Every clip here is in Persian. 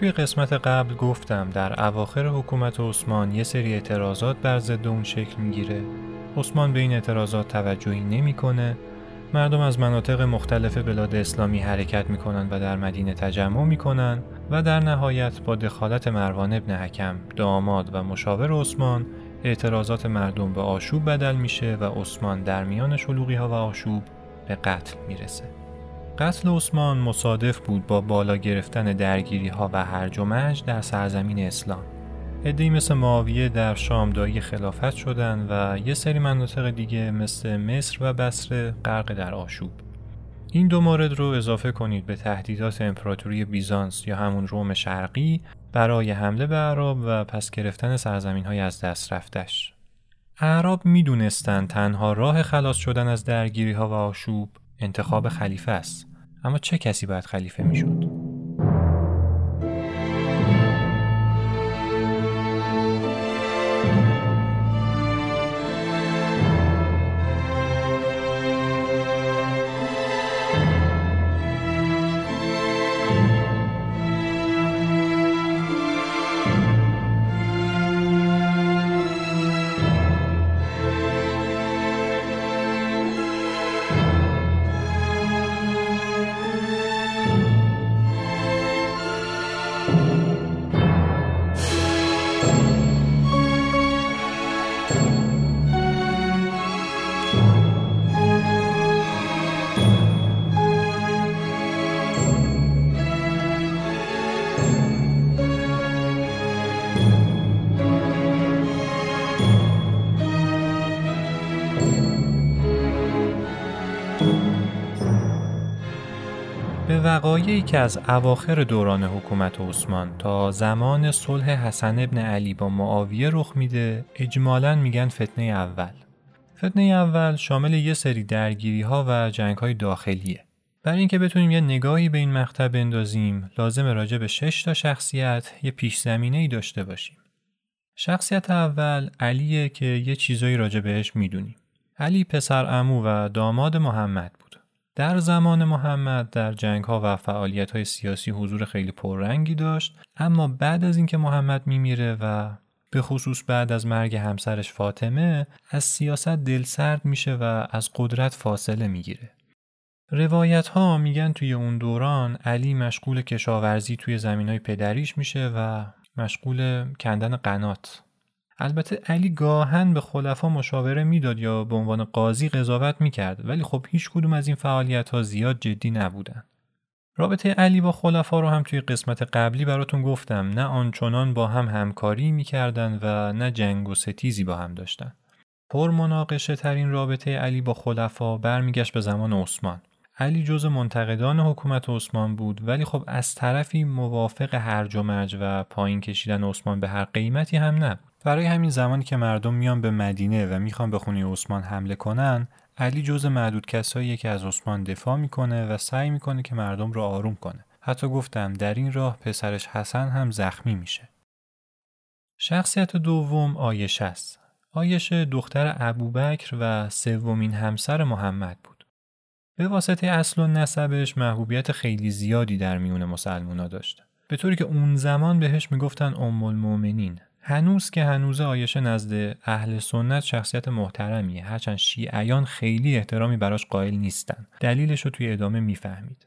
توی قسمت قبل گفتم در اواخر حکومت عثمان یه سری اعتراضات بر ضد اون شکل می‌گیره. عثمان به این اعتراضات توجهی نمی‌کنه. مردم از مناطق مختلف بلاد اسلامی حرکت می‌کنن و در مدینه تجمع می‌کنن و در نهایت با دخالت مروان ابن حکم داماد و مشاور عثمان اعتراضات مردم به آشوب بدل میشه و عثمان در میان شلوغی ها و آشوب به قتل می‌رسه. قتل عثمان مصادف بود با بالا گرفتن درگیری ها و هرج و در سرزمین اسلام. ادهی مثل معاویه در شام دایی خلافت شدن و یه سری مناطق دیگه مثل مصر و بصره غرق در آشوب. این دو مورد رو اضافه کنید به تهدیدات امپراتوری بیزانس یا همون روم شرقی برای حمله به عرب و پس گرفتن سرزمین های از دست رفتش. اعراب می‌دونستند تنها راه خلاص شدن از درگیری ها و آشوب انتخاب خلیفه است. اما چه کسی باید خلیفه می‌شد؟ وقایعی که از اواخر دوران حکومت عثمان تا زمان صلح حسن ابن علی با معاویه رخ میده اجمالا میگن فتنه اول. فتنه اول شامل یه سری درگیری ها و جنگ های داخلیه. برای اینکه بتونیم یه نگاهی به این مقطع بندازیم لازم راجع به شش تا شخصیت یه پیش زمینه ای داشته باشیم. شخصیت اول علیه که یه چیزایی راجع بهش می‌دونیم. علی پسر امو و داماد محمد بود. در زمان محمد در جنگ ها و فعالیت های سیاسی حضور خیلی پررنگی داشت اما بعد از اینکه محمد میمیره و به خصوص بعد از مرگ همسرش فاطمه از سیاست دلسرد میشه و از قدرت فاصله می‌گیره. روایت ها میگن توی اون دوران علی مشغول کشاورزی توی زمین های پدریش میشه و مشغول کندن قنات البته علی گاهن به خلفا مشاوره می‌داد یا به عنوان قاضی قضاوت می‌کرد ولی خب هیچ کدوم از این فعالیت ها زیاد جدی نبودن. رابطه علی با خلفا رو هم توی قسمت قبلی براتون گفتم نه آنچنان با هم همکاری می‌کردن و نه جنگ و ستیزی با هم داشتن. پر مناقشه ترین رابطه علی با خلفا برمیگشت به زمان عثمان. علی جز منتقدان حکومت عثمان بود ولی خب از طرفی موافق هرج و مرج و پایین کشیدن عثمان به هر قیمتی هم نبود. برای همین زمانی که مردم میان به مدینه و می‌خوان به خونه عثمان حمله کنن علی جز معدود کسایی که از عثمان دفاع می‌کنه و سعی می‌کنه که مردم رو آروم کنه. حتی گفتم در این راه پسرش حسن هم زخمی میشه. شخصیت دوم آیشه است آیشه دختر ابوبکر و سومین همسر محمد بود. به واسطه اصل و نسبش محبوبیت خیلی زیادی در میون مسلمونا داشت. به طوری که اون زمان بهش می‌گفتن ام المؤمنین. هنوز که هنوز آیشه نزد اهل سنت شخصیت محترمیه. هرچند شیعیان خیلی احترامی براش قائل نیستن. دلیلش رو توی ادامه می‌فهمید.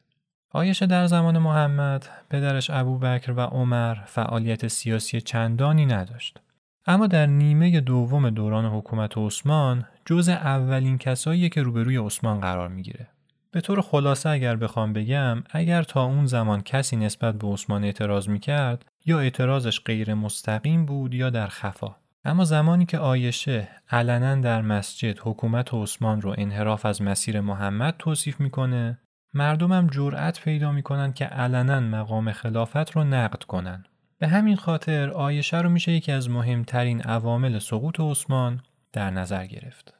آیشه در زمان محمد پدرش ابوبکر و عمر فعالیت سیاسی چندانی نداشت. اما در نیمه دوم دوران حکومت عثمان جز اولین کسایی که روبروی عثمان قرار می‌گیره. به طور خلاصه اگر بخوام بگم اگر تا اون زمان کسی نسبت به عثمان اعتراض می‌کرد یا اعتراضش غیر مستقیم بود یا در خفا. اما زمانی که آیشه علنا در مسجد حکومت عثمان رو انحراف از مسیر محمد توصیف می‌کنه مردمم جرأت پیدا می‌کنن که علنا مقام خلافت رو نقد کنن. به همین خاطر آیشه رو میشه یکی از مهمترین عوامل سقوط عثمان در نظر گرفت.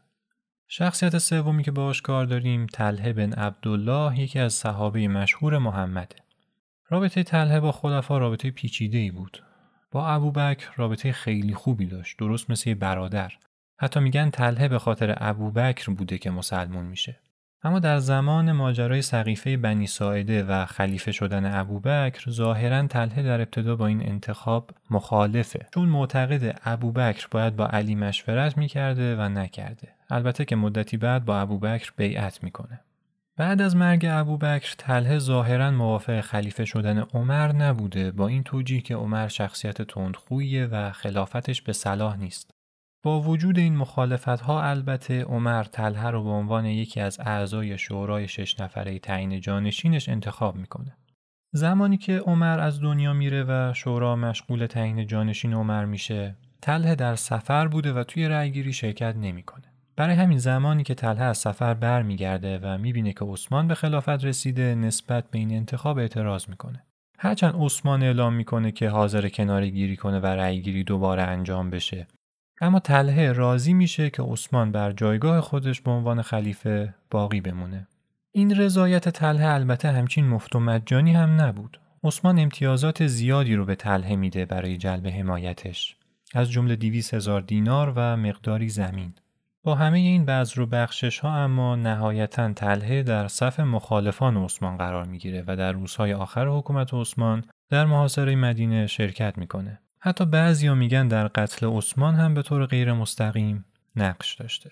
شخصیت سومی که باش کار داریم تله بن عبدالله یکی از صحابه مشهور محمده. رابطه تله با خلفا رابطه پیچیده ای بود. با ابوبکر رابطه خیلی خوبی داشت درست مثل برادر. حتی میگن تله به خاطر ابوبکر بوده که مسلمون میشه. اما در زمان ماجرای سقیفه بنی ساعده و خلیفه شدن ابوبکر ظاهرا تله در ابتدا با این انتخاب مخالفه چون معتقد ابوبکر باید با علی مشورت می‌کرده و نکرده البته که مدتی بعد با ابوبکر بیعت می‌کنه بعد از مرگ ابوبکر تله ظاهرا موافق خلیفه شدن عمر نبوده با این توجیه که عمر شخصیت تندخویه و خلافتش به صلاح نیست با وجود این مخالفت ها البته عمر تله رو به عنوان یکی از اعضای شورای شش نفره تعیین جانشینش انتخاب می‌کنه. زمانی که عمر از دنیا میره و شورا مشغول تعیین جانشین عمر میشه، تله در سفر بوده و توی رأیگیری شرکت نمی‌کنه. برای همین زمانی که تله از سفر برمیگرده و می‌بینه که عثمان به خلافت رسیده نسبت به این انتخاب اعتراض می‌کنه. هرچند عثمان اعلام می‌کنه که حاضر کناری گیری کنه و رأیگیری دوباره انجام بشه اما تله راضی میشه که عثمان بر جایگاه خودش به عنوان خلیفه باقی بمونه. این رضایت تله البته همچین مفت و مجانی هم نبود. عثمان امتیازات زیادی رو به تله میده برای جلب حمایتش. از جمله دیویس هزار دینار و مقداری زمین. با همه این بعض رو بخشش ها اما نهایتا تله در صف مخالفان عثمان قرار می‌گیره و در روزهای آخر حکومت عثمان در محاصره مدینه شرکت می‌کنه. حتی بعضیا میگن در قتل عثمان هم به طور غیر مستقیم نقش داشته.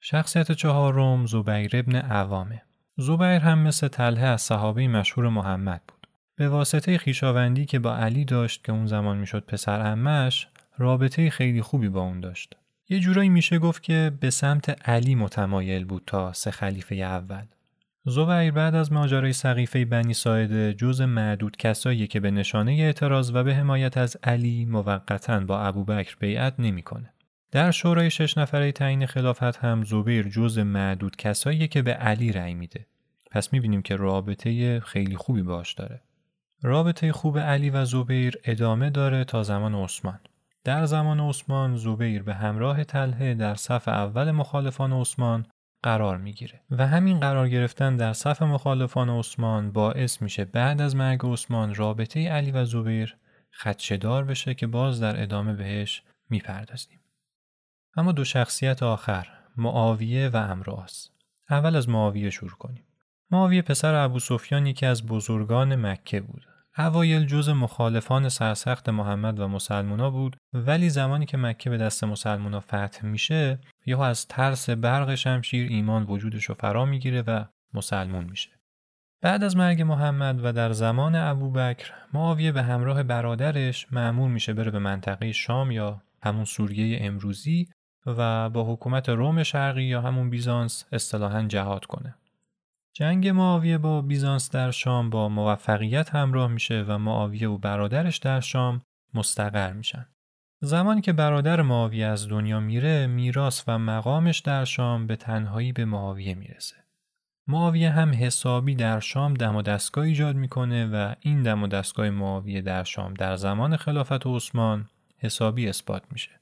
شخصیت چهارم زبیر ابن عوامه. زبیر هم مثل تله از صحابه مشهور محمد بود. به واسطه خیشاوندی که با علی داشت که اون زمان می‌شد پسر امش رابطه خیلی خوبی با اون داشت. یه جورایی میشه گفت که به سمت علی متمایل بود تا سه خلیفه اول. زبیر بعد از ماجرای سقیفه بنی ساعده جز معدود کسایی که به نشانه اعتراض و به حمایت از علی موقتا با ابوبکر بیعت نمی‌کنه. در شورای شش نفره تعیین خلافت هم زبیر جز معدود کسایی که به علی رأی میده. پس می‌بینیم که رابطه خیلی خوبی باش داره. رابطه خوب علی و زبیر ادامه داره تا زمان عثمان. در زمان عثمان زبیر به همراه تله در صف اول مخالفان عثمان قرار می‌گیره و همین قرار گرفتن در صف مخالفان عثمان باعث میشه بعد از مرگ عثمان رابطه علی و زبیر خدشدار بشه که باز در ادامه بهش می‌پردازیم. اما دو شخصیت آخر معاویه و امراض. اول از معاویه شروع کنیم. معاویه پسر ابو سفیان یکی از بزرگان مکه بود. اوایل جز مخالفان سرسخت محمد و مسلمونا بود ولی زمانی که مکه به دست مسلمونا فتح میشه یا از ترس برق شمشیر ایمان وجودش رو فرا می‌گیره و مسلمون میشه. بعد از مرگ محمد و در زمان ابوبکر معاویه به همراه برادرش معمول میشه بره به منطقه شام یا همون سوریه امروزی و با حکومت روم شرقی یا همون بیزانس اصطلاحا جهاد کنه. جنگ معاویه با بیزانس در شام با موفقیت همراه میشه و معاویه و برادرش در شام مستقر میشن. زمانی که برادر معاویه از دنیا میره میراث و مقامش در شام به تنهایی به معاویه می‌رسه. معاویه هم حسابی در شام دم و دستگاه ایجاد می‌کنه و این دم و دستگاه معاویه در شام در زمان خلافت عثمان حسابی اثبات میشه.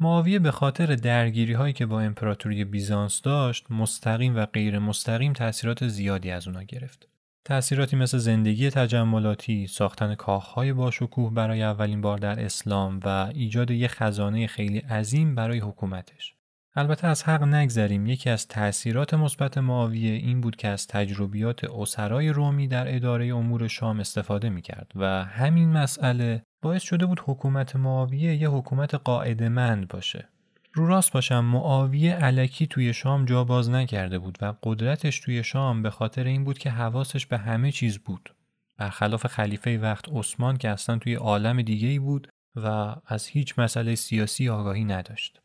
معاویه به خاطر درگیری هایی که با امپراتوری بیزانس داشت مستقیم و غیر مستقیم تاثیرات زیادی از اونا گرفت. تأثیراتی مثل زندگی تجملاتی، ساختن کاخهای باشکوه برای اولین بار در اسلام و ایجاد یک خزانه خیلی عظیم برای حکومتش. البته از حق نگذریم یکی از تأثیرات مثبت معاویه این بود که از تجربیات اسرای رومی در اداره امور شام استفاده می‌کرد و همین مسئله باعث شده بود حکومت معاویه یه حکومت قاعدمند باشه. رو راست باشم معاویه علکی توی شام جا باز نکرده بود و قدرتش توی شام به خاطر این بود که حواسش به همه چیز بود. برخلاف خلیفه وقت عثمان که اصلا توی عالم دیگه ای بود و از هیچ مسئله سیاسی آگاهی نداشت.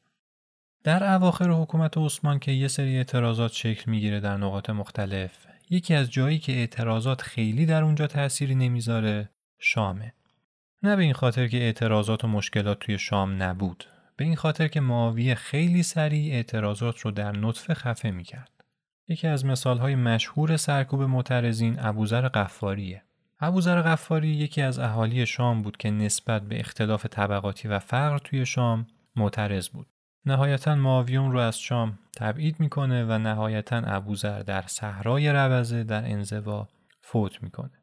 در اواخر حکومت عثمان که یه سری اعتراضات شکل می‌گیره در نقاط مختلف یکی از جایی که اعتراضات خیلی در اونجا تأثیری نمی‌ذاره شامه نه به این خاطر که اعتراضات و مشکلات توی شام نبود. به این خاطر که معاویه خیلی سریع اعتراضات رو در نطفه خفه می‌کرد. یکی از مثالهای مشهور سرکوب معترضین ابوذر قفاریه ابوذر قفاری یکی از اهالی شام بود که نسبت به اختلاف طبقاتی و فقر توی شام معترض بود. نهایتا معاویون رو از شام تبعید می‌کنه و نهایتا ابوذر در صحرای روزه در انزوا فوت می‌کنه.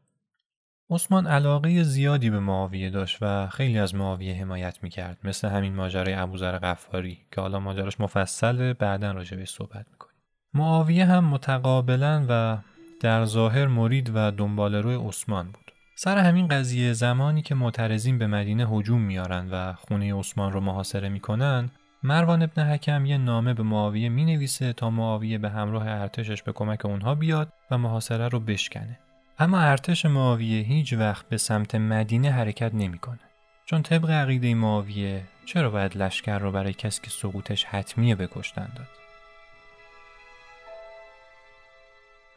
عثمان علاقه زیادی به معاویه داشت و خیلی از معاویه حمایت می‌کرد مثل همین ماجرای ابوذر غفاری که حالا ماجراش مفصل بعدا راجع صحبت می‌کنیم معاویه هم متقابلا و در ظاهر مرید و دنبال روی عثمان بود. سر همین قضیه زمانی که معترضین به مدینه هجوم میارن و خونه عثمان رو محاصره می‌کنن مروان ابن حکم یه نامه به معاویه می‌نویسه تا معاویه به همراه ارتشش به کمک اونها بیاد و محاصره رو بشکنه. اما ارتش معاویه هیچ وقت به سمت مدینه حرکت نمی‌کنه. چون طبق عقیده معاویه چرا باید لشکر رو برای کسی که سقوطش حتمیه بکشتن داد؟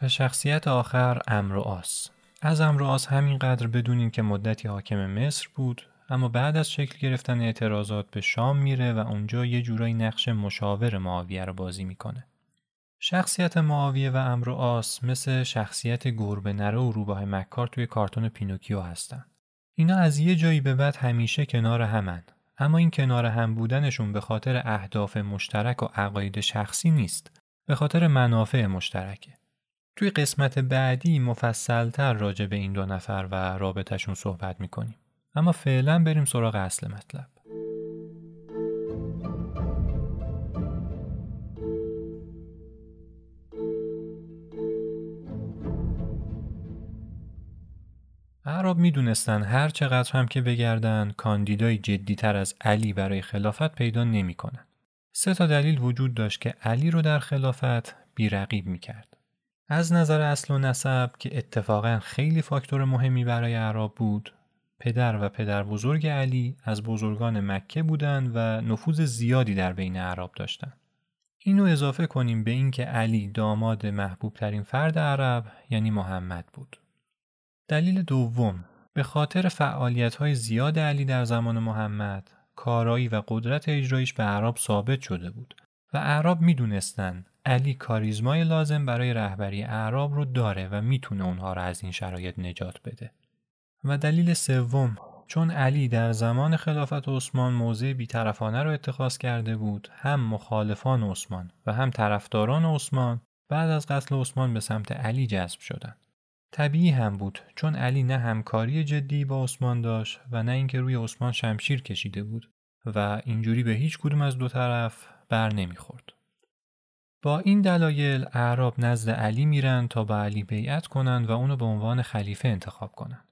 و شخصیت آخر امر آس از امر آس همینقدر بدونیم که مدتی حاکم مصر بود اما بعد از شکل گرفتن اعتراضات به شام میره و اونجا یه جورایی نقش مشاور معاویه رو بازی می‌کنه. شخصیت معاویه و امر آس مثل شخصیت گربه نره و روباه مکار توی کارتون پینوکیو هستن. اینا از یه جایی به بعد همیشه کنار همن. اما این کنار هم بودنشون به خاطر اهداف مشترک و عقاید شخصی نیست. به خاطر منافع مشترکه. توی قسمت بعدی مفصلتر راجع به این دو نفر و رابطهشون صحبت می‌کنیم. اما فعلا بریم سراغ اصل مطلب. اعراب می‌دونستن هر چقدر هم که بگردن کاندیدای جدیتر از علی برای خلافت پیدا نمی‌کنن. سه تا دلیل وجود داشت که علی رو در خلافت بیرقیب می‌کرد. از نظر اصل و نسب که اتفاقا خیلی فاکتور مهمی برای اعراب بود پدر و پدر بزرگ علی از بزرگان مکه بودند و نفوذ زیادی در بین عرب داشتند. اینو اضافه کنیم به اینکه علی داماد محبوب ترین فرد عرب یعنی محمد بود. دلیل دوم به خاطر فعالیت های زیاد علی در زمان محمد کارایی و قدرت اجرایش به عرب ثابت شده بود و اعراب می‌دونستند علی کاریزمای لازم برای رهبری اعراب رو داره و می‌تونه اونها رو از این شرایط نجات بده. و دلیل سوم چون علی در زمان خلافت عثمان موضع بیطرفانه را اتخاذ کرده بود هم مخالفان عثمان و هم طرفداران عثمان بعد از قتل عثمان به سمت علی جذب شدند طبیعی هم بود چون علی نه همکاری جدی با عثمان داشت و نه اینکه روی عثمان شمشیر کشیده بود و اینجوری به هیچ کدوم از دو طرف بر نمی‌خورد. با این دلایل اعراب نزد علی میرن تا به علی بیعت کنند و اونو به عنوان خلیفه انتخاب کنند.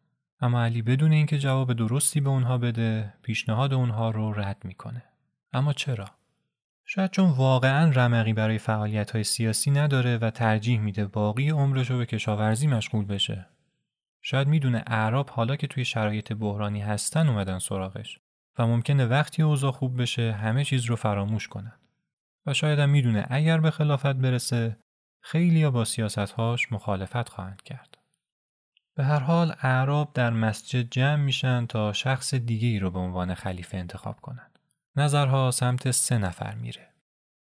اما علی بدون اینکه جواب درستی به اونها بده پیشنهاد اونها رو رد می‌کنه اما چرا شاید چون واقعا رمقی برای فعالیت های سیاسی نداره و ترجیح میده باقی عمرش رو به کشاورزی مشغول بشه. شاید می‌دونه اعراب حالا که توی شرایط بحرانی هستن اومدن سراغش و ممکنه وقتی اوضاع خوب بشه همه چیز رو فراموش کنن. و شاید هم می‌دونه اگر به خلافت برسه خیلی با سیاستهاش مخالفت خواهند کرد. به هر حال اعراب در مسجد جمع میشن تا شخص دیگه ای رو به عنوان خلیفه انتخاب کنند. نظرها سمت سه نفر میره.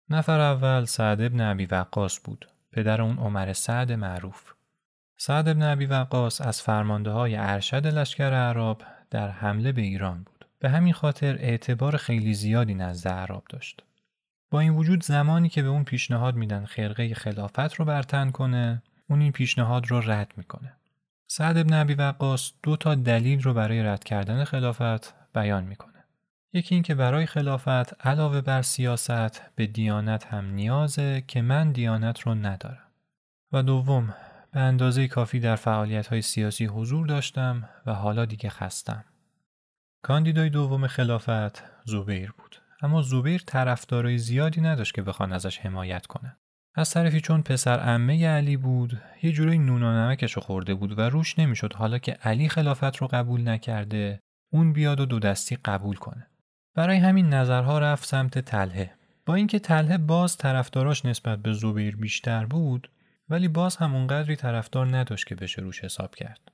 نفر اول سعد ابن عبی وقاص بود. پدر اون عمر سعد معروف. سعد ابن عبی وقاص از فرمانده های ارشد لشکر اعراب در حمله به ایران بود. به همین خاطر اعتبار خیلی زیادی نزد اعراب داشت. با این وجود زمانی که به اون پیشنهاد میدن خرقه خلافت رو برتن کنه، اون این پیشنهاد رو رد می‌کنه. سعد ابن عبی وقاص دو تا دلیل رو برای رد کردن خلافت بیان می‌کنه. یکی اینکه برای خلافت علاوه بر سیاست به دیانت هم نیازه که من دیانت رو ندارم. و دوم به اندازه کافی در فعالیت های سیاسی حضور داشتم و حالا دیگه خستم. کاندیدای دوم خلافت زبیر بود. اما زبیر طرفدارای زیادی نداشت که بخوان ازش حمایت کنه. از طرفی چون پسر عمه علی بود یه جوری نون و نمکش خورده بود و روش نمی‌شد حالا که علی خلافت رو قبول نکرده اون بیاد و دو دستی قبول کنه برای همین نظرها رفت سمت تله با اینکه تله باز طرفداراش نسبت به زبیر بیشتر بود ولی باز هم اونقدری طرفدار نداشت که بشه روش حساب کرد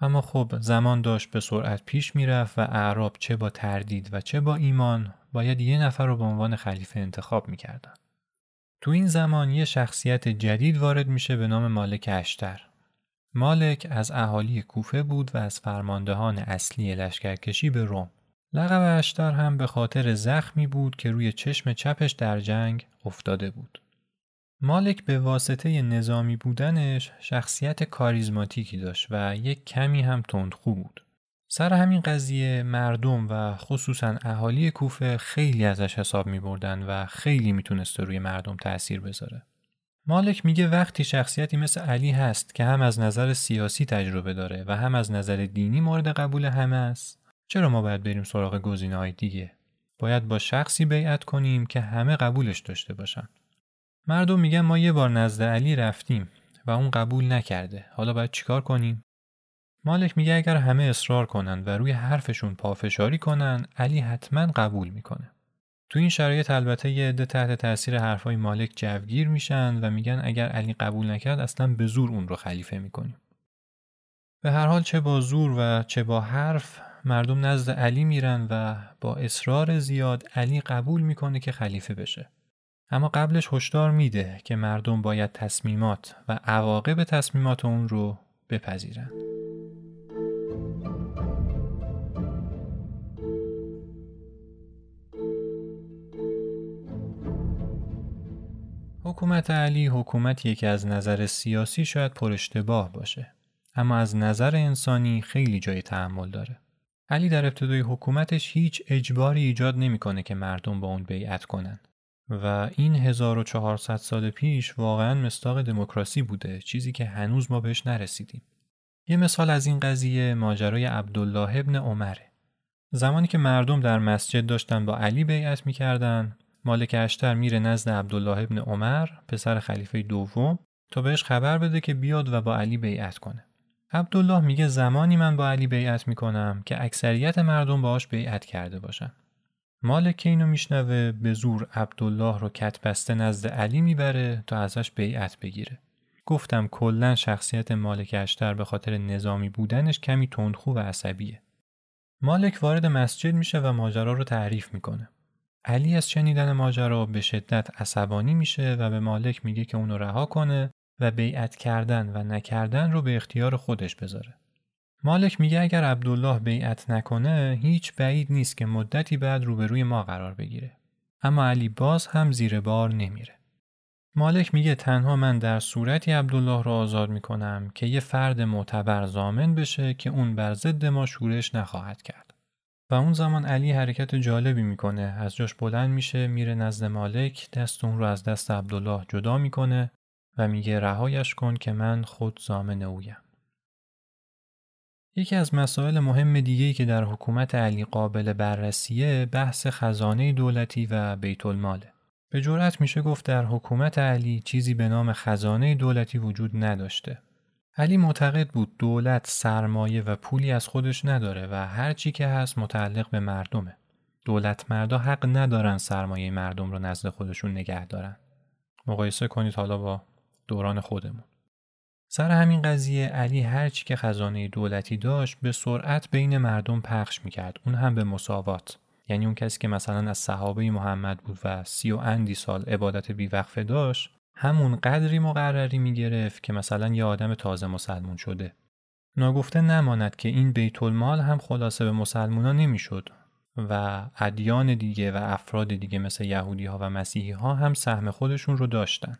اما خب زمان داشت به سرعت پیش می‌رفت و اعراب چه با تردید و چه با ایمان باید یه نفر رو به عنوان خلیفه انتخاب می‌کردن تو این زمان یه شخصیت جدید وارد میشه به نام مالک اشتر. مالک از اهالی کوفه بود و از فرماندهان اصلی لشکرکشی به روم. لقب اشتر هم به خاطر زخمی بود که روی چشم چپش در جنگ افتاده بود. مالک به واسطه نظامی بودنش شخصیت کاریزماتیکی داشت و یک کمی هم تندخو بود. سر همین قضیه مردم و خصوصا اهالی کوفه خیلی ازش حساب می بردن و خیلی می‌تونسته روی مردم تأثیر بذاره. مالک میگه وقتی شخصیتی مثل علی هست که هم از نظر سیاسی تجربه داره و هم از نظر دینی مورد قبول همه است چرا ما باید بریم سراغ گزینه‌های دیگه؟ باید با شخصی بیعت کنیم که همه قبولش داشته باشن. مردم میگن ما یه بار نزد علی رفتیم و اون قبول نکرده. حالا باید چیکار کنیم؟ مالک میگه اگر همه اصرار کنند و روی حرفشون پافشاری کنن علی حتما قبول می‌کنه. تو این شرایط البته یه عده تحت تاثیر حرفای مالک جوگیر میشن و میگن اگر علی قبول نکرد اصلا به زور اون رو خلیفه می‌کنیم. به هر حال چه با زور و چه با حرف مردم نزد علی میرن و با اصرار زیاد علی قبول می‌کنه که خلیفه بشه. اما قبلش هشدار میده که مردم باید تصمیمات و عواقب تصمیمات اون رو بپذیرن. حکومت علی حکومتیه که از نظر سیاسی شاید پر اشتباه باشه اما از نظر انسانی خیلی جای تحمل داره. علی در ابتدای حکومتش هیچ اجباری ایجاد نمی‌کنه که مردم با اون بیعت کنن. و این 1400 سال پیش واقعا مستاق دموکراسی بوده چیزی که هنوز ما بهش نرسیدیم. یه مثال از این قضیه ماجرای عبدالله ابن عمره. زمانی که مردم در مسجد داشتن با علی بیعت می‌کردن مالک اشتر میره نزد عبدالله ابن عمر پسر خلیفه دوم تا بهش خبر بده که بیاد و با علی بیعت کنه. عبدالله میگه زمانی من با علی بیعت می‌کنم که اکثریت مردم باهاش بیعت کرده باشن. مالک که اینو میشنوه به زور عبدالله رو کت بسته نزد علی می‌بره تا ازش بیعت بگیره. گفتم کلا شخصیت مالک اشتر به خاطر نظامی بودنش کمی تندخو و عصبیه. مالک وارد مسجد میشه و ماجرا رو تعریف می‌کنه. علی از شنیدن ماجرا به شدت عصبانی میشه و به مالک میگه که اونو رها کنه و بیعت کردن و نکردن رو به اختیار خودش بذاره. مالک میگه اگر عبدالله بیعت نکنه هیچ بعید نیست که مدتی بعد روبروی ما قرار بگیره. اما علی باز هم زیر بار نمیره. مالک میگه تنها من در صورتی عبدالله رو آزاد می‌کنم که یه فرد معتبر زامن بشه که اون بر ضد ما شورش نخواهد کرد. و اون زمان علی حرکت جالبی می‌کنه از جاش بلند میشه میره نزد مالک دست اون رو از دست عبدالله جدا می‌کنه و میگه رهایش کن که من خود زامن اویم. یکی از مسائل مهم دیگهی که در حکومت علی قابل بررسیه بحث خزانه دولتی و بیت الماله. به جرأت میشه گفت در حکومت علی چیزی به نام خزانه دولتی وجود نداشته. علی معتقد بود دولت سرمایه و پولی از خودش نداره و هر چی که هست متعلق به مردمه. دولت مردا حق ندارن سرمایه مردم رو نزد خودشون نگه دارن. مقایسه کنید حالا با دوران خودمون. سر همین قضیه علی هر چی که خزانه دولتی داشت به سرعت بین مردم پخش می‌کرد اون هم به مساوات یعنی اون کسی که مثلا از صحابه محمد بود و سی و اندی سال عبادت بیوقفه داشت همون قدری مقرری می‌گرفت که مثلا یه آدم تازه مسلمون شده. ناگفته نماند که این بیت المال هم خلاصه به مسلمونا نمی‌شد و ادیان دیگه و افراد دیگه مثل یهودی ها و مسیحی ها هم سهم خودشون رو داشتن.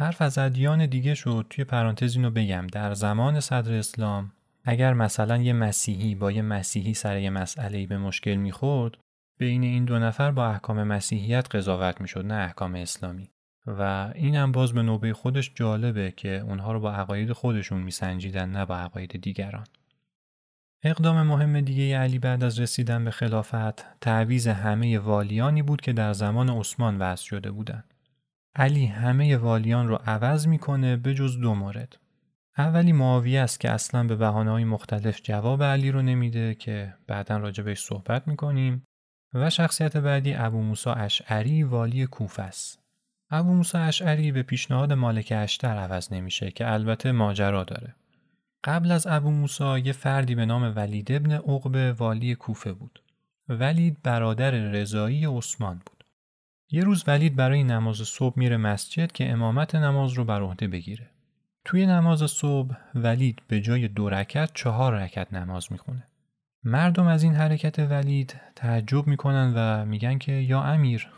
حرف از ادیان دیگه شد توی پرانتز اینو بگم در زمان صدر اسلام اگر مثلا یه مسیحی با یه مسیحی سر یه مسئله به مشکل می‌خورد بین این دو نفر با احکام مسیحیت قضاوت می‌شد نه احکام اسلامی و این هم باز به نوبه خودش جالبه که اونها رو با عقاید خودشون میسنجیدن نه با عقاید دیگران. اقدام مهم دیگه علی بعد از رسیدن به خلافت تعویز همه والیانی بود که در زمان عثمان وضع شده بودند. علی همه والیان رو عوض می‌کنه به جز دو مورد. اولی معاویه است که اصلا به بحانه های مختلف جواب علی رو نمیده که بعدا راجع صحبت می‌کنیم و شخصیت بعدی ابو موسی اشعری والی کوفه است. ابو موسی اشعری به پیشنهاد مالک اشتر عوض نمیشه که البته ماجرا داره. قبل از ابو موسی یه فردی به نام ولید ابن عقبه والی کوفه بود. ولید برادر رضایی عثمان بود. یه روز ولید برای نماز صبح میره مسجد که امامت نماز رو بر عهده بگیره. توی نماز صبح ولید به جای دو رکت چهار رکت نماز می‌خونه. مردم از این حرکت ولید تعجب می‌کنن و میگن که یا امیر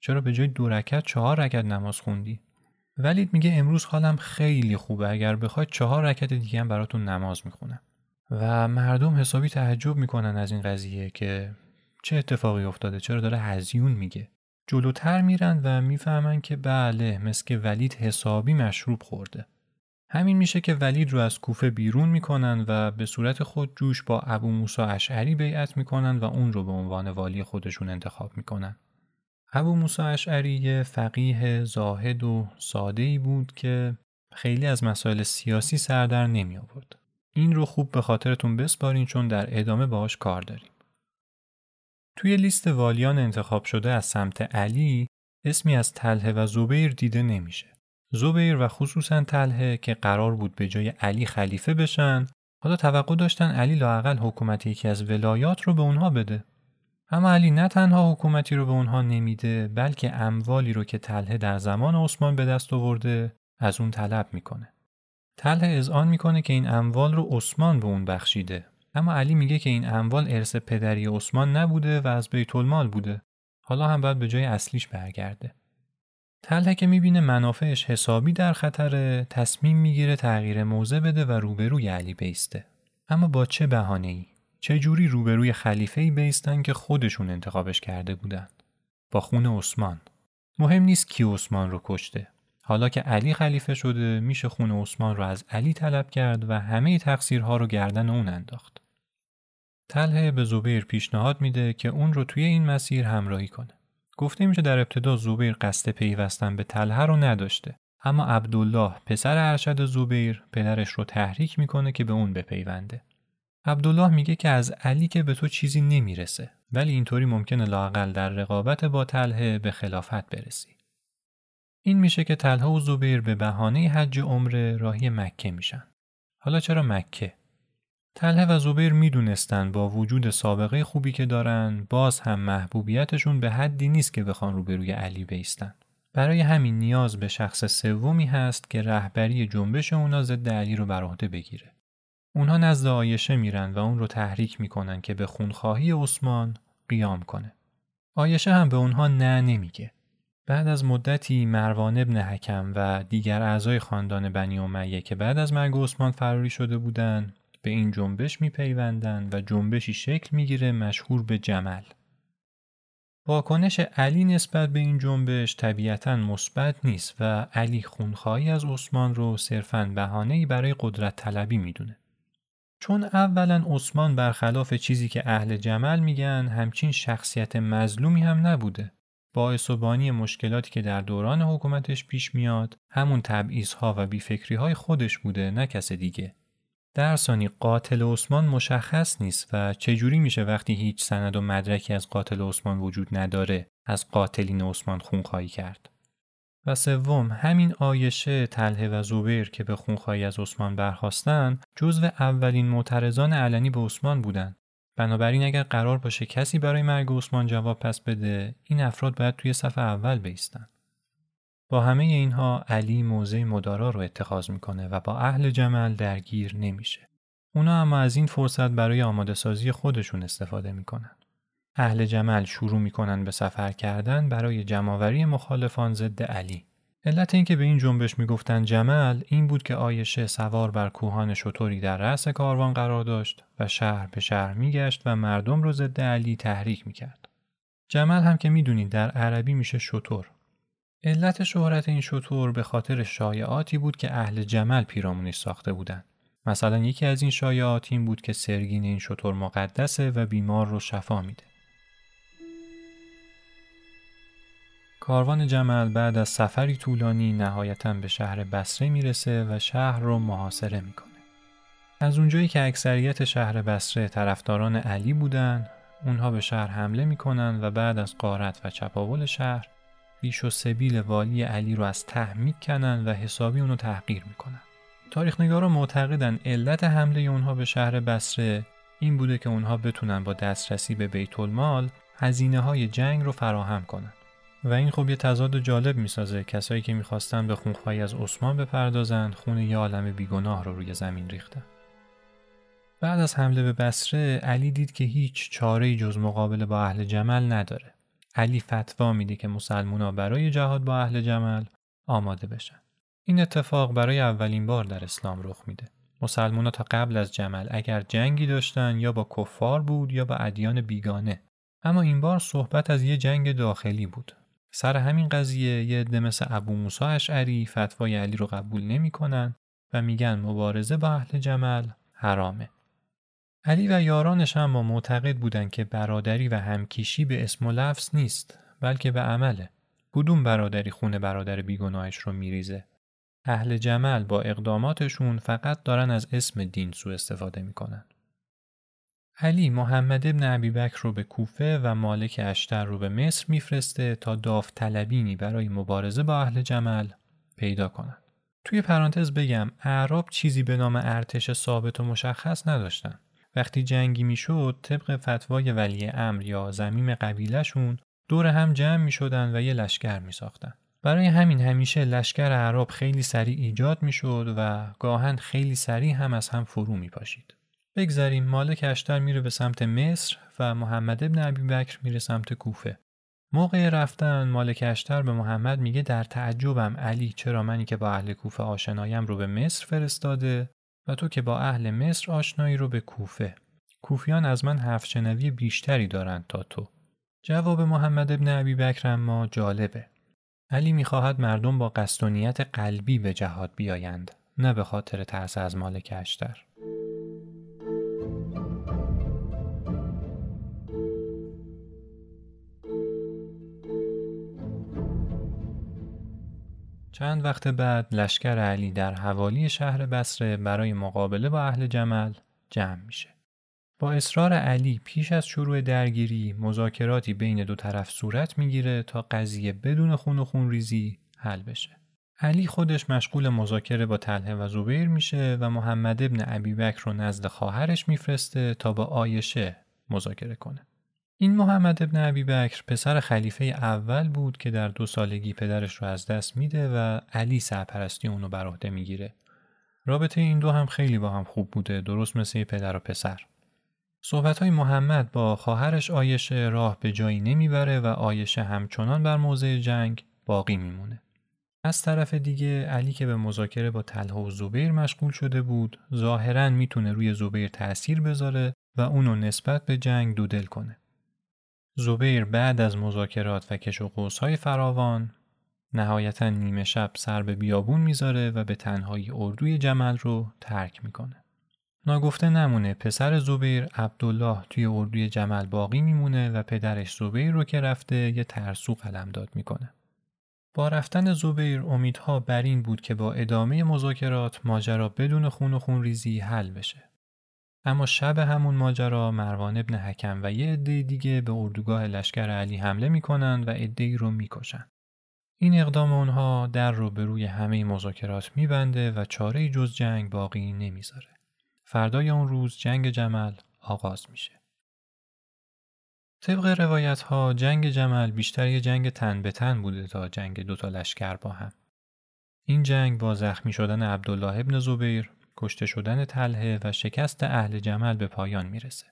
چرا به جای دو رکت چهار رکت نماز خوندی ولید میگه امروز حالم خیلی خوبه اگر بخواید چهار رکت دیگه هم براتون نماز می‌خونم و مردم حسابی تعجب می‌کنن از این قضیه که چه اتفاقی افتاده چرا داره هزیون میگه جلوتر میرن و می‌فهمن که بله مثل که ولید حسابی مشروب خورده. همین میشه که ولید رو از کوفه بیرون می‌کنن و به صورت خود جوش با ابو موسا اشعری بیعت می‌کنن و اون رو به عنوان والی خودشون انتخاب می‌کنن. ابو موسا اشعری یه فقیه زاهد و ساده ای بود که خیلی از مسائل سیاسی سردر نمی آورد. این رو خوب به خاطرتون بسپارین چون در ادامه باهاش کار داریم. توی لیست والیان انتخاب شده از سمت علی اسمی از تله و زبیر دیده نمیشه. زبیر و خصوصا تله که قرار بود به جای علی خلیفه بشن حالا توقع داشتن علی لاقل حکومت یکی از ولایات رو به اونها بده. اما علی نه تنها حکومتی رو به اونها نمیده بلکه اموالی رو که تله در زمان عثمان به دست آورده از اون طلب می‌کنه. تله اذعان می‌کنه که این اموال رو عثمان به اون بخشیده اما علی میگه که این اموال ارث پدری عثمان نبوده و از بیت المال بوده. حالا هم باید به جای اصلیش برگرده. تله که می‌بینه منافعش حسابی در خطره تصمیم می‌گیره تغییر موضع بده و روبروی علی بیسته. اما با چه بهانه ای؟ چه جوری روبروی خلیفه ای بیستن که خودشون انتخابش کرده بودن؟ با خون عثمان. مهم نیست کی عثمان رو کشته. حالا که علی خلیفه شده میشه خون عثمان رو از علی طلب کرد و همه تقصیرها رو گردن اون انداخت. تله به زبیر پیشنهاد میده که اون رو توی این مسیر همراهی کنه. گفته میشه در ابتدا زبیر قصد پیوستن به تله رو نداشته اما عبدالله پسر ارشد زبیر پدرش رو تحریک می‌کنه که به اون بپیونده. عبدالله میگه که از علی که به تو چیزی نمی‌رسه ولی اینطوری ممکنه لاقل در رقابت با تله به خلافت برسی. این میشه که تله و زبیر به بهانه حج عمره راهی مکه میشن. حالا چرا مکه؟ تله و زبیر می‌دونستن با وجود سابقه خوبی که دارن باز هم محبوبیتشون به حدی نیست که بخوان روبروی علی بیستن. برای همین نیاز به شخص سومی هست که رهبری جنبش اونا ضد علی رو بر عهده بگیره. اونها نزد آیشه میرن و اون رو تحریک می‌کنن که به خونخواهی عثمان قیام کنه. آیشه هم به اونها نه نمیگه. بعد از مدتی مروان ابن حکم و دیگر اعضای خاندان بنی امیه که بعد از مرگ عثمان فراری شده بودند به این جنبش میپیوندند و جنبشی شکل می‌گیره مشهور به جمل. واکنش علی نسبت به این جنبش طبیعتا مثبت نیست و علی خونخواهی از عثمان رو صرفاً بهانه‌ای برای قدرت طلبی می‌دونه. چون اولا عثمان برخلاف چیزی که اهل جمل میگن همچین شخصیت مظلومی هم نبوده. باعث و بانی مشکلاتی که در دوران حکومتش پیش میاد همون تبعیضها و بیفکری خودش بوده نه کس دیگه. در ثانی قاتل عثمان مشخص نیست و چجوری میشه وقتی هیچ سند و مدرکی از قاتل عثمان وجود نداره از قاتلین عثمان خونخواهی کرد؟ و سوم همین آیشه تله و زبیر که به خونخواهی از عثمان برخواستن جزو اولین معترضان علنی به عثمان بودند بنابراین اگر قرار باشه کسی برای مرگ عثمان جواب پس بده این افراد باید توی صف اول بیستن. با همه اینها علی موضع مدارا رو اتخاذ می‌کنه و با اهل جمل درگیر نمیشه. اونا اما از این فرصت برای آماده سازی خودشون استفاده می‌کنن. اهل جمل شروع می‌کنن به سفر کردن برای جمعآوری مخالفان ضد علی. علت اینکه به این جنبش می‌گفتند جمل این بود که آیشه سوار بر کوهان شطوری در رأس کاروان قرار داشت و شهر به شهر میگشت و مردم رو ضد علی تحریک می‌کرد. جمل هم که می‌دونید در عربی میشه شطور علت شهرت این شطور به خاطر شایعاتی بود که اهل جمل پیرامونش ساخته بودند. مثلا یکی از این شایعات این بود که سرگین این شطور مقدسه و بیمار رو شفا میده. کاروان جمل بعد از سفری طولانی نهایتا به شهر بسره می‌رسه و شهر رو محاصره می‌کنه. از اونجایی که اکثریت شهر بسره طرفداران علی بودن، اونها به شهر حمله می‌کنن و بعد از قارت و چپاول شهر ریش و سبیل والی علی رو از ته کنن و حسابی اونو تحقیر می‌کنن. تاریخ نگارا معتقدن علت حمله اونها به شهر بسره این بوده که اونها بتونن با دسترسی به بیت المال هزینه های جنگ رو فراهم کنن. و این خب یه تضاد جالب می‌سازه کسایی که می‌خواستن به خونخواهی از عثمان بپردازن خون یه عالم بیگناه رو روی زمین ریختن. بعد از حمله به بسره علی دید که هیچ چاره جز مقابله با اهل جمل نداره. علی فتوا میده که مسلمونا برای جهاد با اهل جمل آماده بشن. این اتفاق برای اولین بار در اسلام رخ میده. مسلمونا تا قبل از جمل اگر جنگی داشتن یا با کفار بود یا با ادیان بیگانه. اما این بار صحبت از یه جنگ داخلی بود. سر همین قضیه یه عده مثل ابو موسی اشعری فتوای علی رو قبول نمی‌کنن و میگن مبارزه با اهل جمل حرامه. علی و یارانش اما معتقد بودند که برادری و همکیشی به اسم و لفظ نیست بلکه به عمله. کدوم برادری خونه برادر بیگناهش رو میریزه؟ اهل جمل با اقداماتشون فقط دارن از اسم دین سو استفاده می‌کنن. علی محمد ابن عبی بکر رو به کوفه و مالک اشتر رو به مصر میفرسته تا داوطلبینی برای مبارزه با اهل جمل پیدا کنند. توی پرانتز بگم اعراب چیزی به نام ارتش ثابت و مشخص نداشتن. وقتی جنگی می‌شد طبق فتوای ولی امر یا زمیم قبیلهشون دور هم جمع می شدن و یه لشکر می ساختن. برای همین همیشه لشکر اعراب خیلی سریع ایجاد می شد و گاهن خیلی سریع هم از هم فرو می پاشید. بگذاریم مالک اشتر میره به سمت مصر و محمد ابن عبی بکر میره سمت کوفه. موقع رفتن مالک اشتر به محمد میگه در تعجبم علی چرا منی که با اهل کوفه آشنایم رو به مصر فرستاده و تو که با اهل مصر آشنایی رو به کوفه. کوفیان از من حرف شنوی بیشتری دارند تا تو. جواب محمد ابن عبی بکر اما جالبه. علی می‌خواهد مردم با قصد قلبی به جهاد بیایند نه به خاطر ترس از مالک اشتر. چند وقت بعد لشکر علی در حوالی شهر بسره برای مقابله با اهل جمل جمع میشه. با اصرار علی پیش از شروع درگیری مذاکراتی بین دو طرف صورت می‌گیره تا قضیه بدون خون و خون ریزی حل بشه. علی خودش مشغول مذاکره با طلحه و زبیر میشه و محمد ابن ابی بکر رو نزد خواهرش میفرسته تا با آیشه مذاکره کنه. این محمد ابن عبی بکر پسر خلیفه اول بود که در دو سالگی پدرش رو از دست میده و علی سرپرستی اونو بر عهده می‌گیره. رابطه این دو هم خیلی با هم خوب بوده درست مثل پدر و پسر. صحبت های محمد با خواهرش آیشه راه به جایی نمی‌بره و آیشه همچنان بر موضع جنگ باقی میمونه. از طرف دیگه علی که به مذاکره با طلحه و زبیر مشغول شده بود ظاهرا می‌تونه روی زبیر تأثیر بذاره و اونو نسبت به جنگ دودل کنه. زبیر بعد از مذاکرات و کش و های فراوان نهایتا نیمه شب سر به بیابون می‌ذاره و به تنهایی اردوی جمل رو ترک می‌کنه. ناگفته نمونه پسر زبیر عبدالله توی اردوی جمل باقی میمونه و پدرش زبیر رو که رفته یه ترسو داد می‌کنه. با رفتن زبیر امیدها بر این بود که با ادامه مذاکرات ماجرا بدون خون و خون ریزی حل بشه. اما شب همون ماجرا مروان ابن حکم و یه عده دیگه به اردوگاه لشکر علی حمله می‌کنند و عدهای رو می‌کشن. این اقدام اونها در رو به روی همه مذاکرات میبنده و چاره جز جنگ باقی نمی‌ذاره. فردای اون روز جنگ جمل آغاز میشه. طبق روایت ها جنگ جمل بیشتر یه جنگ تن به تن بوده تا جنگ دوتا لشکر با هم. این جنگ با زخمی شدن عبدالله ابن زبیر کشته شدن تله و شکست اهل جمل به پایان می‌رسه.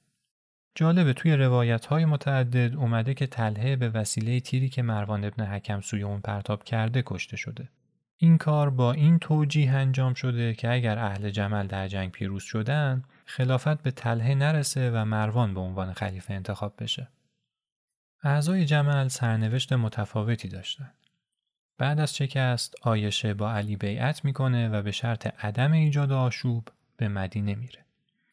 جالبه توی روایت های متعدد اومده که تله به وسیله تیری که مروان ابن حکم سوی اون پرتاب کرده کشته شده. این کار با این توجیه انجام شده که اگر اهل جمل در جنگ پیروز شدن خلافت به تله نرسه و مروان به عنوان خلیفه انتخاب بشه. اعضای جمل سرنوشت متفاوتی داشتند. بعد از شکست آیشه با علی بیعت می‌کنه و به شرط عدم ایجاد آشوب به مدینه میره.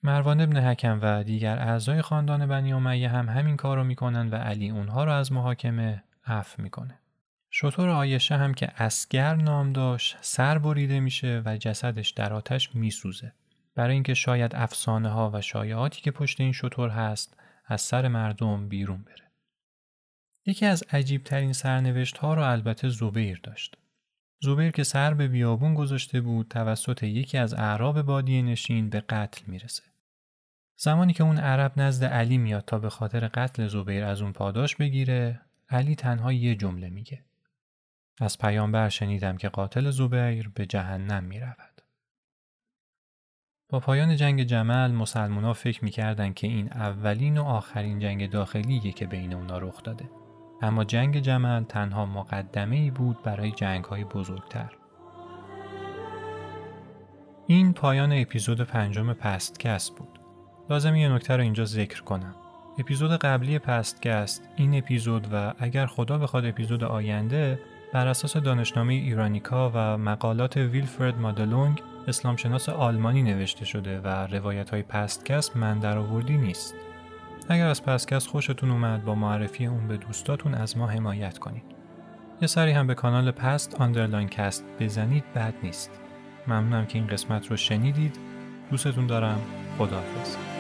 مروان ابن حکم و دیگر اعضای خاندان بنی امیه هم همین کار رو می‌کنن و علی اونها رو از محاکمه عفو می‌کنه. شطور آیشه هم که اسگر نام داشت سر بریده میشه و جسدش در آتش میسوزه. برای اینکه شاید افسانه ها و شایعاتی که پشت این شطور هست از سر مردم بیرون بره. یکی از عجیب ترین سرنوشت ها را البته زبیر داشت. زبیر که سر به بیابون گذاشته بود توسط یکی از اعراب بادی نشین به قتل می‌رسه. زمانی که اون عرب نزد علی میاد تا به خاطر قتل زبیر از اون پاداش بگیره علی تنها یه جمله میگه. از پیامبر شنیدم که قاتل زبیر به جهنم می‌رود. با پایان جنگ جمل مسلمونا فکر می‌کردن که این اولین و آخرین جنگ داخلیه که بین اونا رخ داده. اما جنگ جمل تنها مقدمه ای بود برای جنگ های بزرگتر. این پایان اپیزود پنجم پستکست بود. لازم یه نکته رو اینجا ذکر کنم. اپیزود قبلی پستکست این اپیزود و اگر خدا بخواد اپیزود آینده بر اساس دانشنامه ایرانیکا و مقالات ویلفرد مادلونگ اسلامشناس آلمانی نوشته شده و روایت های پستکست من در آوردی نیست. اگر از پستکست خوشتون اومد با معرفی اون به دوستاتون از ما حمایت کنید. یه سری هم به کانال post underline cast بزنید بد نیست. ممنونم که این قسمت رو شنیدید. دوستتون دارم. خداحافظ.